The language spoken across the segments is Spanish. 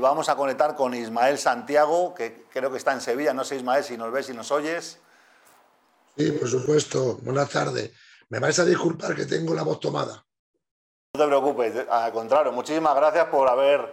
vamos a conectar con Ismael Santiago, que creo que está en Sevilla. No sé, Ismael, si nos ves y nos oyes. Sí, por supuesto. Buenas tardes. Me vais a disculpar que tengo la voz tomada. No te preocupes, al contrario, muchísimas gracias por haber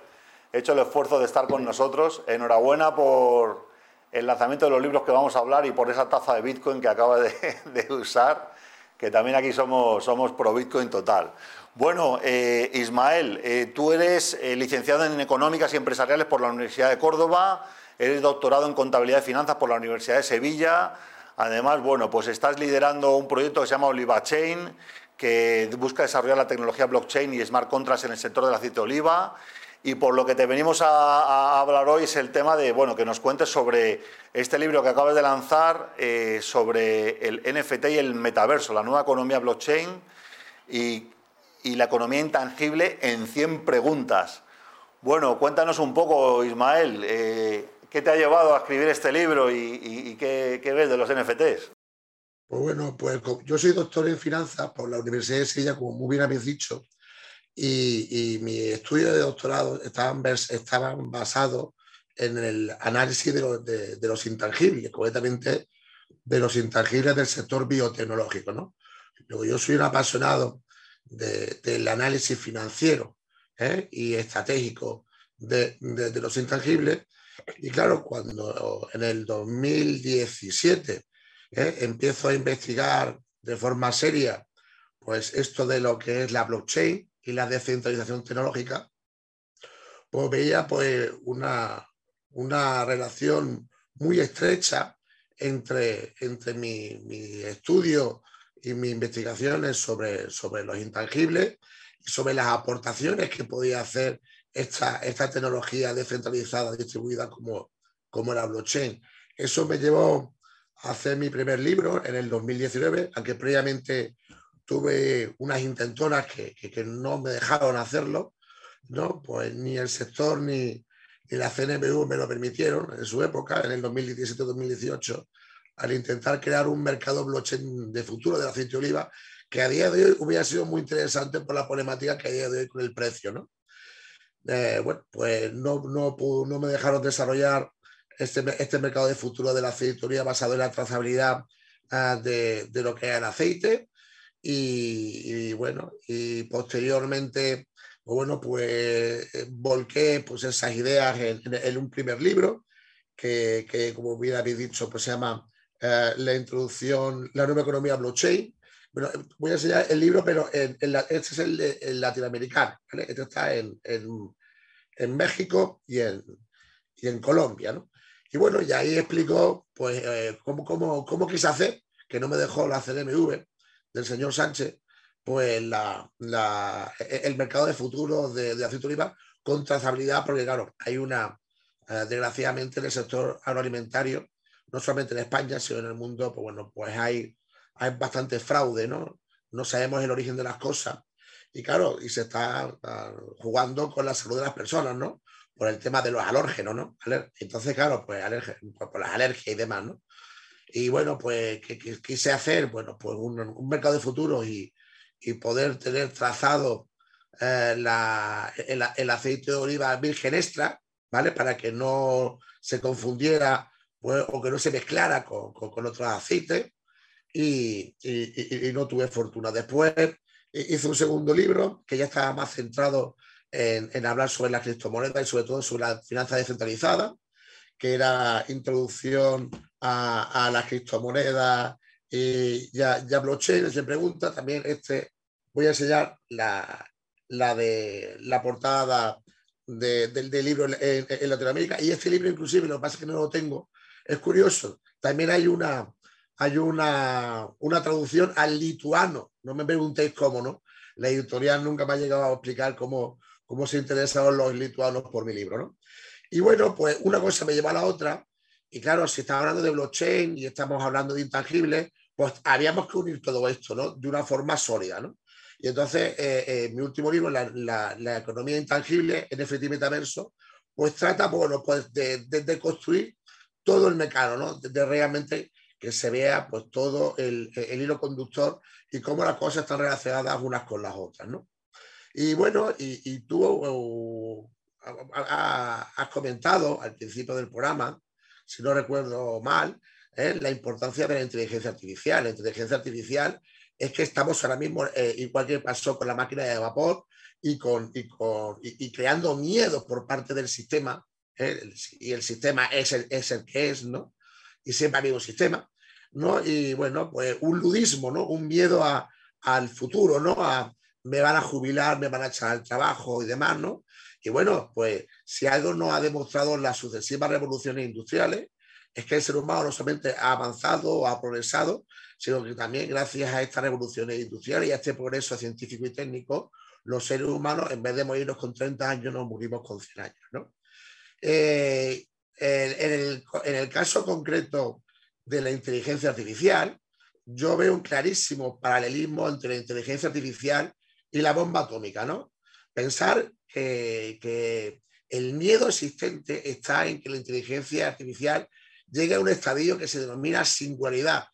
hecho el esfuerzo de estar con nosotros. Enhorabuena por el lanzamiento de los libros que vamos a hablar y por esa taza de Bitcoin que acaba de, usar, que también aquí somos, somos pro Bitcoin total. Bueno, eh, Ismael, eh, tú eres eh, licenciado en Económicas y Empresariales por la Universidad de Córdoba, eres doctorado en Contabilidad y Finanzas por la Universidad de Sevilla. Además, bueno, pues estás liderando un proyecto que se llama OlivaChain, que busca desarrollar la tecnología blockchain y smart contracts en el sector del aceite de oliva. Y por lo que te venimos a, hablar hoy es el tema de, bueno, que nos cuentes sobre este libro que acabas de lanzar, sobre el NFT y el metaverso, la nueva economía blockchain. Y y la economía intangible en 100 preguntas. Bueno, cuéntanos un poco, Ismael, eh, ¿qué te ha llevado a escribir este libro y, qué, ves de los NFTs? Pues bueno, pues yo soy doctor en finanzas por la Universidad de Sevilla, como muy bien habéis dicho, y, mi estudio de doctorado estaban, estaban basados en el análisis de, de, los intangibles, concretamente de los intangibles del sector biotecnológico. ¿no? Yo soy un apasionado del análisis financiero ¿eh? y estratégico de, los intangibles. Y claro, cuando en el 2017 ¿eh? empiezo a investigar de forma seria pues esto de lo que es la blockchain y la descentralización tecnológica, pues veía pues una, una relación muy estrecha entre, entre mi, mi estudio y mis investigaciones sobre, sobre los intangibles y sobre las aportaciones que podía hacer esta, esta tecnología descentralizada, distribuida como, como la blockchain. Eso me llevó a hacer mi primer libro en el 2019, aunque previamente tuve unas intentonas que, que, no me dejaron hacerlo, ¿no? Pues ni el sector ni, ni la CNBU me lo permitieron en su época, en el 2017-2018 al intentar crear un mercado blockchain de futuro del aceite de oliva, que a día de hoy hubiera sido muy interesante por la problemática que a día de hoy con el precio, ¿no? Eh, bueno, pues no, no, no, me dejaron desarrollar este, este, mercado de futuro de la basado en la trazabilidad ah, de, de, lo que es el aceite. Y, bueno, y posteriormente, pues bueno, pues eh, volqué pues esas ideas en, en un primer libro que, que, como bien habéis dicho, pues se llama eh, la introducción, la nueva economía blockchain. Bueno, voy a enseñar el libro, pero en, este es el, latinoamericano, Este está en, México y en, y en Colombia, ¿no? Y bueno, y ahí explico pues, eh, cómo, cómo, cómo, quise hacer, que no me dejó la CDMV del señor Sánchez, pues la, el mercado de futuro de, de aceite oliva con trazabilidad, porque claro, hay una, eh, desgraciadamente en el sector agroalimentario, no solamente en España, sino en el mundo, pues bueno, pues hay, hay bastante fraude, ¿no? No sabemos el origen de las cosas. Y claro, y se está jugando con la salud de las personas, ¿no? Por el tema de los alérgenos, ¿no? Entonces, claro, pues, pues, las alergias y demás, ¿no? Y bueno, pues, ¿qué, quise hacer? Bueno, pues un, mercado de futuro y, y, poder tener trazado eh, la, el, el, aceite de oliva virgen extra, ¿vale? Para que no se confundiera o que no se mezclara con, con, otros aceites y, no tuve fortuna. Después hice un segundo libro que ya estaba más centrado en, hablar sobre las criptomonedas y sobre todo sobre la finanza descentralizada, que era introducción a, las criptomonedas y ya, ya blockchain. Se pregunta también este, voy a enseñar la, la de la portada del libro en, en, Latinoamérica y este libro inclusive, lo que pasa es que no lo tengo, es curioso, también hay una, hay una, una traducción al lituano, no me preguntéis cómo, ¿no? La editorial nunca me ha llegado a explicar cómo, cómo se interesaron los lituanos por mi libro, ¿no? Y bueno, pues una cosa me lleva a la otra, y claro, si estamos hablando de blockchain y estamos hablando de intangibles, pues habíamos que unir todo esto, ¿no? De una forma sólida, ¿no? Y entonces, eh, eh, mi último libro, la, la, economía intangible, NFT metaverso, pues trata, bueno, pues de, de construir todo el mecano, ¿no? De, realmente que se vea pues todo el, hilo conductor y cómo las cosas están relacionadas unas con las otras, ¿no? Y bueno, y, tuvo has comentado al principio del programa, si no recuerdo mal, ¿eh? la importancia de la inteligencia artificial. La inteligencia artificial es que estamos ahora mismo, eh, igual que pasó con la máquina de vapor, y, creando miedo por parte del sistema, y el sistema es el, es el que es, ¿no? Y siempre ha habido un sistema, ¿no? Y bueno, pues un ludismo, ¿no? Un miedo al futuro, ¿no? A, me van a jubilar, me van a echar al trabajo y demás, ¿no? Y bueno, pues si algo nos ha demostrado las sucesivas revoluciones industriales, es que el ser humano no solamente ha avanzado, ha progresado, sino que también gracias a estas revoluciones industriales y a este progreso científico y técnico, los seres humanos, en vez de morirnos con 30 años, nos morimos con 100 años. ¿no? Eh, en, el, caso concreto de la inteligencia artificial, yo veo un clarísimo paralelismo entre la inteligencia artificial y la bomba atómica. ¿no? Pensar que, que el miedo existente está en que la inteligencia artificial llegue a un estadio que se denomina singularidad.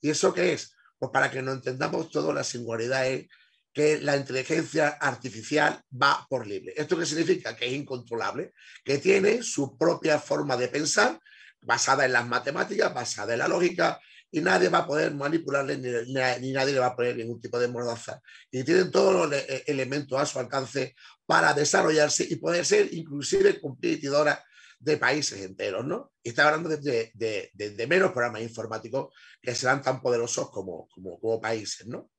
¿Y eso qué es? Pues para que no entendamos todo, la singularidad es que la inteligencia artificial va por libre. ¿Esto qué significa? Que es incontrolable, que tiene su propia forma de pensar, basada en las matemáticas, basada en la lógica, y nadie va a poder manipularle ni, nadie le va a poner ningún tipo de mordaza. Y tienen todos los eh, elementos a su alcance para desarrollarse y poder ser inclusive competidora de países enteros, ¿no? Y está hablando de, de, menos programas informáticos que serán tan poderosos como, como, países, ¿no?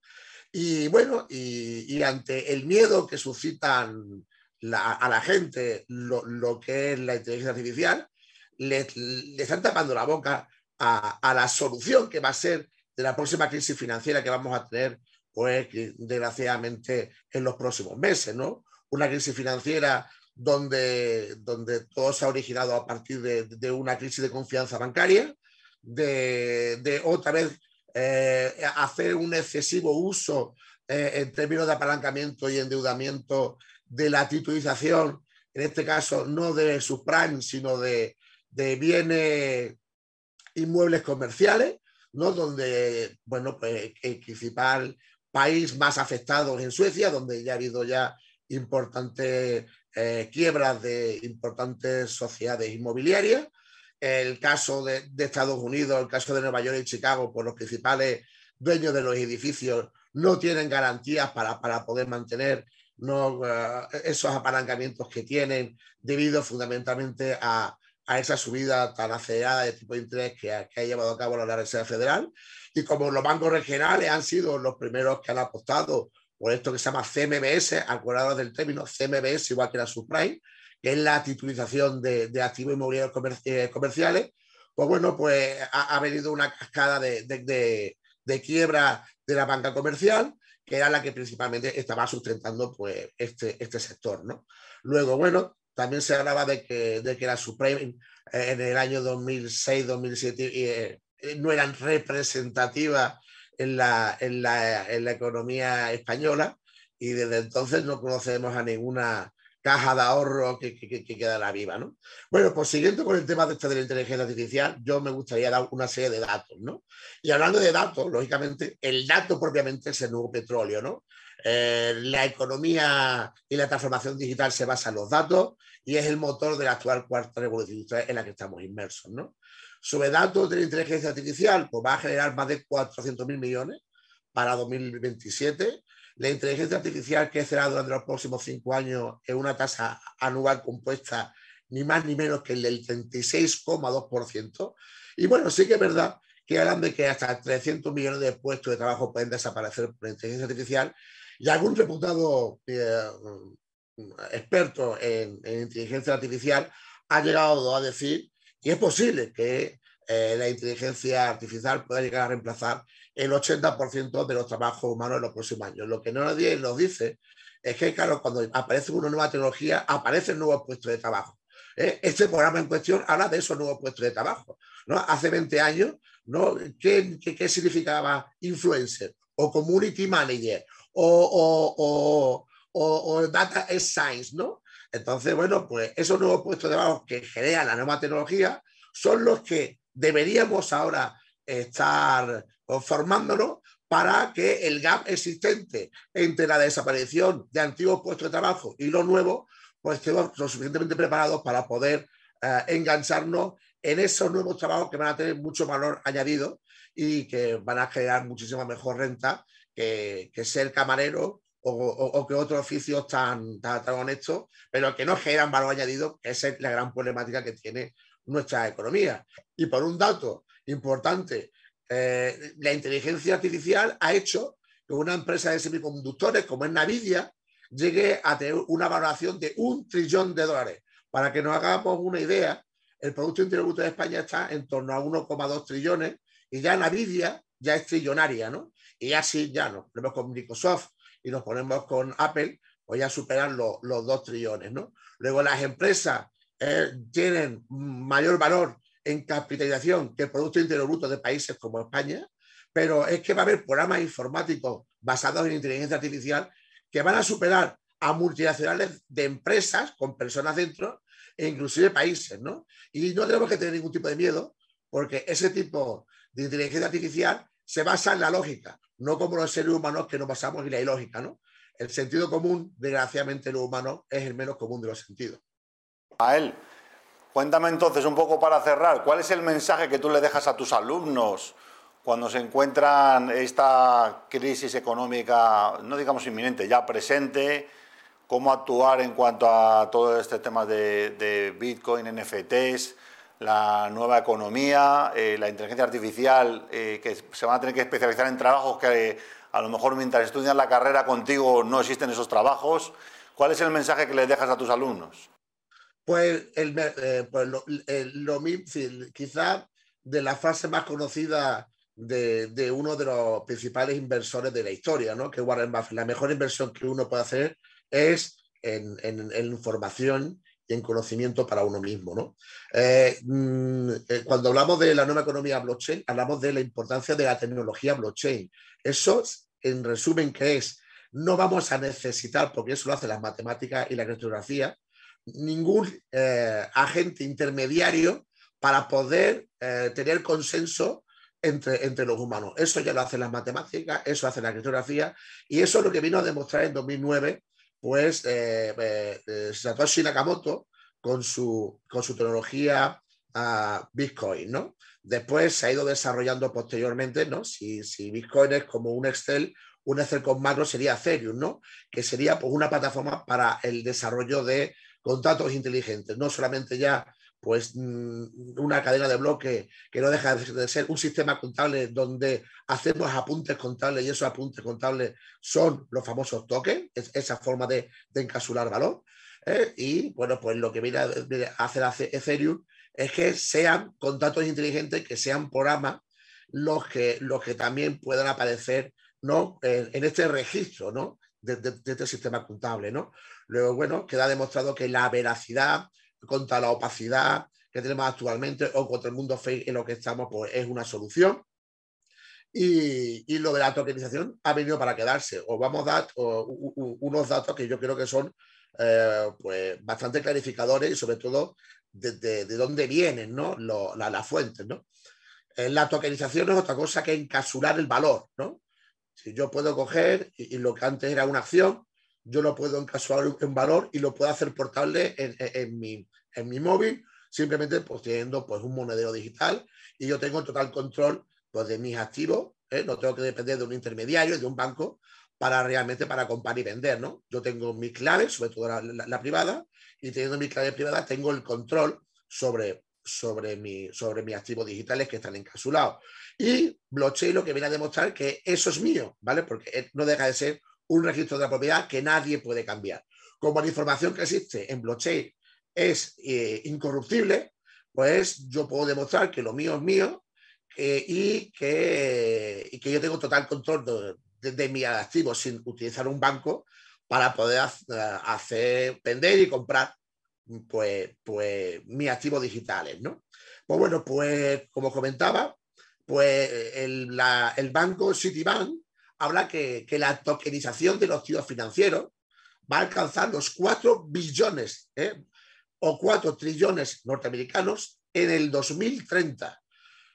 Y bueno, y, ante el miedo que suscitan a la gente lo, que es la inteligencia artificial, le, están tapando la boca a, la solución que va a ser de la próxima crisis financiera que vamos a tener, pues desgraciadamente en los próximos meses, ¿no? Una crisis financiera donde, donde todo se ha originado a partir de, una crisis de confianza bancaria, de, otra vez eh, hacer un excesivo uso eh, en términos de apalancamiento y endeudamiento de la titulización, en este caso no de subprime, sino de, bienes inmuebles comerciales, ¿no? donde, bueno, pues el principal país más afectado es en Suecia, donde ya ha habido ya importantes eh, quiebras de importantes sociedades inmobiliarias. El caso de, Estados Unidos, el caso de Nueva York y Chicago, por los principales dueños de los edificios no tienen garantías para, poder mantener eh, esos apalancamientos que tienen debido fundamentalmente a, esa subida tan acelerada de tipo de interés que ha, que ha, llevado a cabo la Reserva Federal. Y como los bancos regionales han sido los primeros que han apostado por esto que se llama CMBS, acordados del término CMBS, igual que la subprime, que es la titulización de, activos inmobiliarios eh, comerciales, pues bueno, pues ha, venido una cascada de, quiebra de la banca comercial, que era la que principalmente estaba sustentando pues, este, este sector. ¿no? Luego, bueno, también se hablaba de que, de que la Supreme eh, en el año 2006-2007 eh, no eran representativas en la, en la, en la economía española y desde entonces no conocemos a ninguna caja de ahorro que, que, que quedara viva. ¿no? Bueno, pues siguiendo con el tema de, de la inteligencia artificial, yo me gustaría dar una serie de datos. ¿no? Y hablando de datos, lógicamente, el dato propiamente es el nuevo petróleo. ¿no? Eh, la economía y la transformación digital se basa en los datos y es el motor de la actual cuarta revolución industrial en la que estamos inmersos. ¿no? Sobre datos de la inteligencia artificial, pues va a generar más de 400.000 millones para 2027. La inteligencia artificial crecerá durante los próximos cinco años en una tasa anual compuesta ni más ni menos que el del 36,2%. Y bueno, sí que es verdad que hablan de que hasta 300 millones de puestos de trabajo pueden desaparecer por inteligencia artificial y algún reputado eh, experto en, en inteligencia artificial ha llegado a decir y es posible que eh, la inteligencia artificial pueda llegar a reemplazar el 80% de los trabajos humanos en los próximos años. Lo que no nadie nos dice es que, claro, cuando aparece una nueva tecnología, aparecen nuevos puestos de trabajo. ¿eh? Este programa en cuestión habla de esos nuevos puestos de trabajo. ¿no? Hace 20 años, ¿no? ¿Qué, qué, significaba influencer o community manager o, o, o, o data science? ¿no? Entonces, bueno, pues esos nuevos puestos de trabajo que genera la nueva tecnología son los que deberíamos ahora estar formándonos para que el gap existente entre la desaparición de antiguos puestos de trabajo y los nuevos pues estemos lo suficientemente preparados para poder eh, engancharnos en esos nuevos trabajos que van a tener mucho valor añadido y que van a generar muchísima mejor renta que, ser camarero o, que otros oficios tan, tan, honestos, pero que no generan valor añadido, que esa es la gran problemática que tiene nuestra economía. Y por un dato importante, eh, la inteligencia artificial ha hecho que una empresa de semiconductores como es Nvidia llegue a tener una valoración de un trillón de dólares. Para que nos hagamos una idea, el Producto Interior Bruto de España está en torno a 1,2 trillones y ya Nvidia ya es trillonaria, ¿no? Y así ya nos ponemos con Microsoft y nos ponemos con Apple, pues ya superan los, los 2 trillones, ¿no? Luego las empresas eh, tienen mayor valor en capitalización que el Producto Interior Bruto de países como España, pero es que va a haber programas informáticos basados en inteligencia artificial que van a superar a multinacionales de empresas con personas dentro e inclusive países, ¿no? Y no tenemos que tener ningún tipo de miedo porque ese tipo de inteligencia artificial se basa en la lógica, no como los seres humanos que nos basamos en la ilógica, ¿no? El sentido común, desgraciadamente, lo humano es el menos común de los sentidos. A él. Cuéntame entonces un poco para cerrar, ¿cuál es el mensaje que tú le dejas a tus alumnos cuando se encuentran esta crisis económica, no digamos inminente, ya presente? ¿Cómo actuar en cuanto a todo este tema de, Bitcoin, NFTs, la nueva economía, eh, la inteligencia artificial, eh, que se van a tener que especializar en trabajos que a lo mejor mientras estudian la carrera contigo no existen esos trabajos? ¿Cuál es el mensaje que le dejas a tus alumnos? Pues, el, eh, pues lo, quizá de la frase más conocida de, uno de los principales inversores de la historia, ¿no? que Warren Buffett. La mejor inversión que uno puede hacer es en, información y en conocimiento para uno mismo. ¿no? Eh, mm, eh, cuando hablamos de la nueva economía blockchain, hablamos de la importancia de la tecnología blockchain. Eso, en resumen, que es, no vamos a necesitar, porque eso lo hacen las matemáticas y la criptografía, ningún eh, agente intermediario para poder eh, tener consenso entre, entre, los humanos. Eso ya lo hacen las matemáticas, eso hace la criptografía y eso es lo que vino a demostrar en 2009 pues eh, Satoshi Nakamoto con su, con su tecnología ah, Bitcoin, ¿no? Después se ha ido desarrollando posteriormente, ¿no? Si, si Bitcoin es como un Excel, un Excel con macro sería Ethereum, ¿no? Que sería pues, una plataforma para el desarrollo de contratos inteligentes, no solamente ya pues mm, una cadena de bloques que no deja de ser un sistema contable donde hacemos apuntes contables y esos apuntes contables son los famosos tokens, esa forma de, de encapsular valor. ¿eh? Y bueno, pues lo que viene a, hacer Ethereum es que sean contratos inteligentes, que sean programas los que, los que también puedan aparecer ¿no? en, este registro ¿no? De, de, este sistema contable. ¿no? Luego, bueno, queda demostrado que la veracidad contra la opacidad que tenemos actualmente o contra el mundo fake en lo que estamos, pues es una solución. Y, lo de la tokenización ha venido para quedarse. Os vamos a dar unos datos que yo creo que son eh, pues, bastante clarificadores y sobre todo de, dónde vienen ¿no? las fuentes. ¿no? Eh, la tokenización es otra cosa que encapsular el valor. ¿no? Si yo puedo coger y, lo que antes era una acción, yo lo puedo encapsular en valor y lo puedo hacer portable en, mi, en mi, móvil, simplemente pues, teniendo pues, un monedero digital y yo tengo total control pues, de mis activos, ¿eh? no tengo que depender de un intermediario, de un banco, para realmente para comprar y vender, ¿no? Yo tengo mis claves, sobre todo la, privada, y teniendo mis claves privadas tengo el control sobre, sobre, mi, sobre mis activos digitales que están encapsulados. Y blockchain lo que viene a demostrar que eso es mío, ¿vale? Porque no deja de ser un registro de la propiedad que nadie puede cambiar. Como la información que existe en blockchain es eh, incorruptible, pues yo puedo demostrar que lo mío es mío eh, y, que, que, yo tengo total control de, mis activos sin utilizar un banco para poder hacer, vender y comprar pues, pues mis activos digitales, ¿no? Pues bueno, pues como comentaba, pues el, el banco Citibank habla que, la tokenización de los activos financieros va a alcanzar los 4 billones ¿eh? o 4 trillones norteamericanos en el 2030.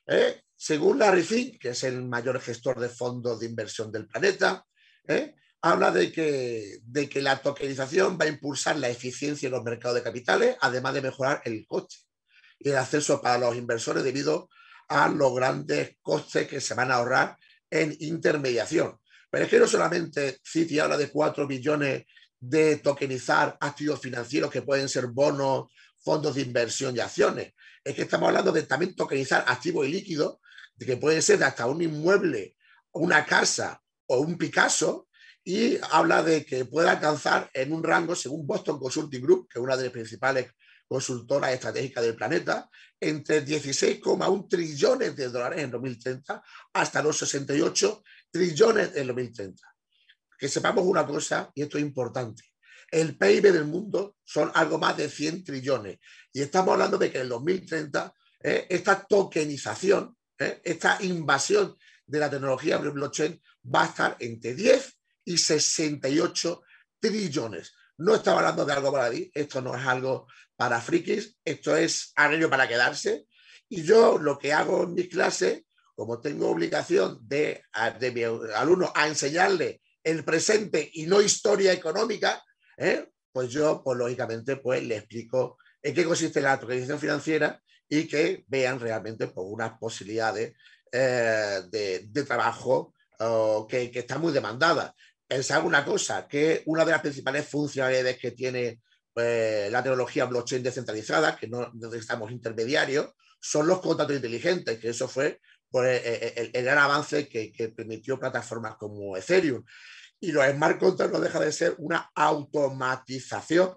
¿eh? Según Larry Fink, que es el mayor gestor de fondos de inversión del planeta, ¿eh? Habla de que, de que la tokenización va a impulsar la eficiencia en los mercados de capitales, además de mejorar el coste y el acceso para los inversores debido a los grandes costes que se van a ahorrar en intermediación. Pero es que no solamente Citi habla de 4 billones de tokenizar activos financieros que pueden ser bonos, fondos de inversión y acciones. Es que estamos hablando de también tokenizar activos y líquidos, de que puede ser hasta un inmueble, una casa o un Picasso, y habla de que puede alcanzar en un rango, según Boston Consulting Group, que es una de las principales consultoras estratégicas del planeta, entre 16,1 trillones de dólares en 2030 hasta los 68 trillones en 2030 que sepamos una cosa, y esto es importante. El PIB del mundo son algo más de 100 trillones. Y estamos hablando de que en 2030 eh, esta tokenización, eh, esta invasión de la tecnología blockchain va a estar entre 10 y 68 trillones. No estamos hablando de algo para mí, esto no es algo para frikis, esto es algo para quedarse. Y yo lo que hago en mi clase, como tengo obligación de, de mi alumno a enseñarle el presente y no historia económica, ¿eh? pues yo, pues lógicamente, pues le explico en qué consiste la tokenización financiera y que vean realmente pues, unas posibilidades eh, de, trabajo que, que están muy demandadas. Pensar una cosa, que una de las principales funcionalidades que tiene pues, la tecnología blockchain descentralizada, que no necesitamos intermediarios, son los contratos inteligentes, que eso fue pues, el, el, gran avance que, que, permitió plataformas como Ethereum. Y los smart contracts no deja de ser una automatización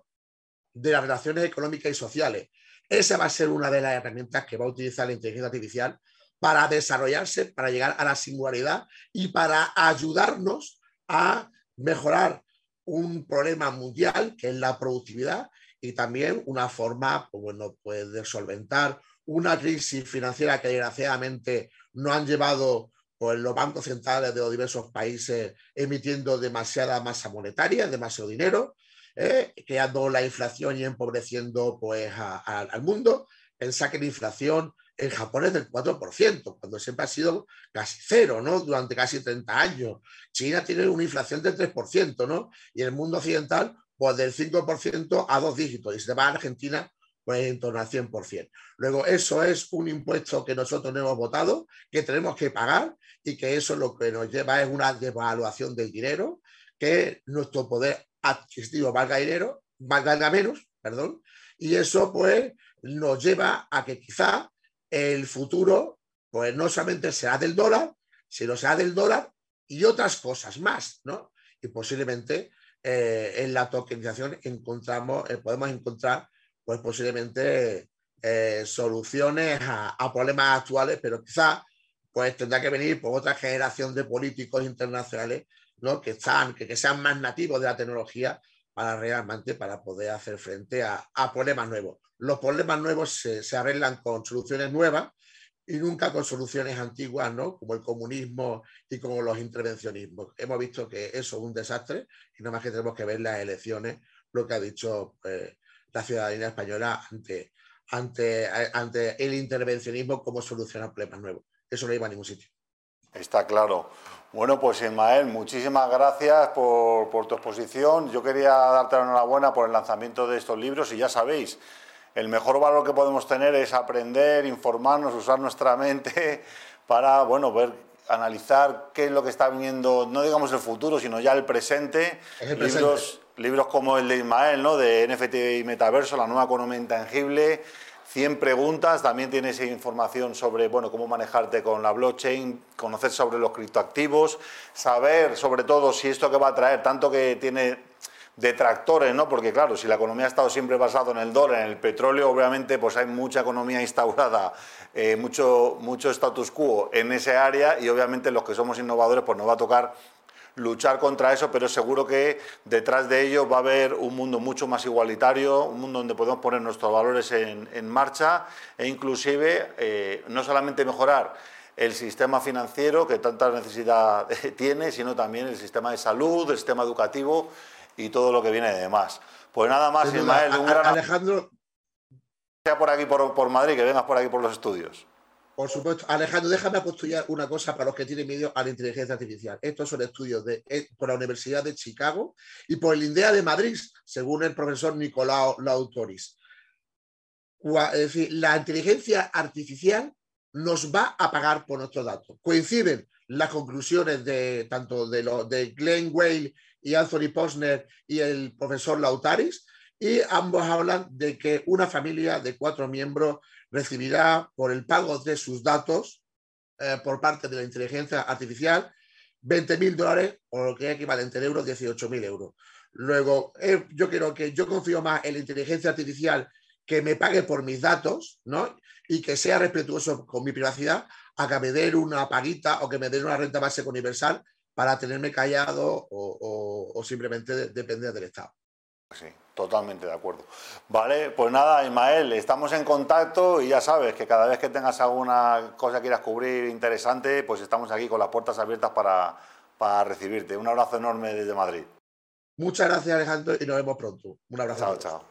de las relaciones económicas y sociales. Esa va a ser una de las herramientas que va a utilizar la inteligencia artificial para desarrollarse, para llegar a la singularidad y para ayudarnos a mejorar un problema mundial que es la productividad y también una forma, pues bueno, pues de solventar una crisis financiera que desgraciadamente no han llevado pues los bancos centrales de los diversos países emitiendo demasiada masa monetaria, demasiado dinero, ¿eh? creando la inflación y empobreciendo pues, al mundo. Pensá que la inflación en Japón es del 4%, cuando siempre ha sido casi cero, ¿no? Durante casi 30 años. China tiene una inflación del 3%, ¿no? Y el mundo occidental, pues del 5% a dos dígitos. Y se va a Argentina, pues en torno al 100%. Luego, eso es un impuesto que nosotros no hemos votado, que tenemos que pagar y que eso lo que nos lleva es una devaluación del dinero, que nuestro poder adquisitivo valga dinero, valga menos, perdón, y eso pues nos lleva a que quizá el futuro pues no solamente será del dólar, sino será del dólar y otras cosas más, ¿no? Y posiblemente eh, en la tokenización encontramos, eh, podemos encontrar pues posiblemente eh, soluciones a, problemas actuales, pero quizá pues tendrá que venir por otra generación de políticos internacionales ¿no? que, están, que, sean más nativos de la tecnología para realmente para poder hacer frente a, problemas nuevos. Los problemas nuevos se, se, arreglan con soluciones nuevas y nunca con soluciones antiguas, ¿no? como el comunismo y como los intervencionismos. Hemos visto que eso es un desastre y nada más que tenemos que ver las elecciones, lo que ha dicho pues, la ciudadanía española ante, ante, ante el intervencionismo como solucionar problemas nuevos. Eso no iba a ningún sitio. Está claro. Bueno, pues Ismael, muchísimas gracias por, por, tu exposición. Yo quería darte la enhorabuena por el lanzamiento de estos libros y ya sabéis, el mejor valor que podemos tener es aprender, informarnos, usar nuestra mente para, bueno, ver, analizar qué es lo que está viniendo, no digamos el futuro, sino ya el presente. El presente. Libros, libros como el de Ismael, ¿no? de NFT y Metaverso, la nueva economía intangible, 100 preguntas, también tienes información sobre bueno, cómo manejarte con la blockchain, conocer sobre los criptoactivos, saber sobre todo si esto que va a traer, tanto que tiene detractores, ¿no? Porque claro, si la economía ha estado siempre basada en el dólar, en el petróleo, obviamente pues hay mucha economía instaurada, eh, mucho, mucho status quo en ese área y obviamente los que somos innovadores pues nos va a tocar luchar contra eso, pero seguro que detrás de ello va a haber un mundo mucho más igualitario, un mundo donde podemos poner nuestros valores en, marcha e inclusive eh, no solamente mejorar el sistema financiero que tanta necesidad tiene, sino también el sistema de salud, el sistema educativo y todo lo que viene de más. Pues nada más, Ismael, un gran... Alejandro... Sea por aquí, por, por Madrid, que vengas por aquí por los estudios. Por supuesto. Alejandro, déjame apostular una cosa para los que tienen miedo a la inteligencia artificial. Estos son estudios de, eh, por la Universidad de Chicago y por el INDEA de Madrid, según el profesor Nicolao Lautoris. Es decir, la inteligencia artificial nos va a pagar por nuestros datos. Coinciden las conclusiones de tanto de, lo, de Glenn Whale y Anthony Posner y el profesor Lautaris, y ambos hablan de que una familia de cuatro miembros recibirá por el pago de sus datos eh, por parte de la inteligencia artificial 20 mil dólares o lo que es equivalente en euros 18 mil euros. Luego, eh, yo creo que yo confío más en la inteligencia artificial que me pague por mis datos, ¿no? Y que sea respetuoso con mi privacidad, a que me den una paguita o que me den una renta básica universal para tenerme callado o, simplemente depender del Estado. Sí, totalmente de acuerdo. Vale, pues nada, Ismael, estamos en contacto y ya sabes que cada vez que tengas alguna cosa que quieras cubrir interesante, pues estamos aquí con las puertas abiertas para, para recibirte. Un abrazo enorme desde Madrid. Muchas gracias, Alejandro, y nos vemos pronto. Un abrazo. Chao, chao.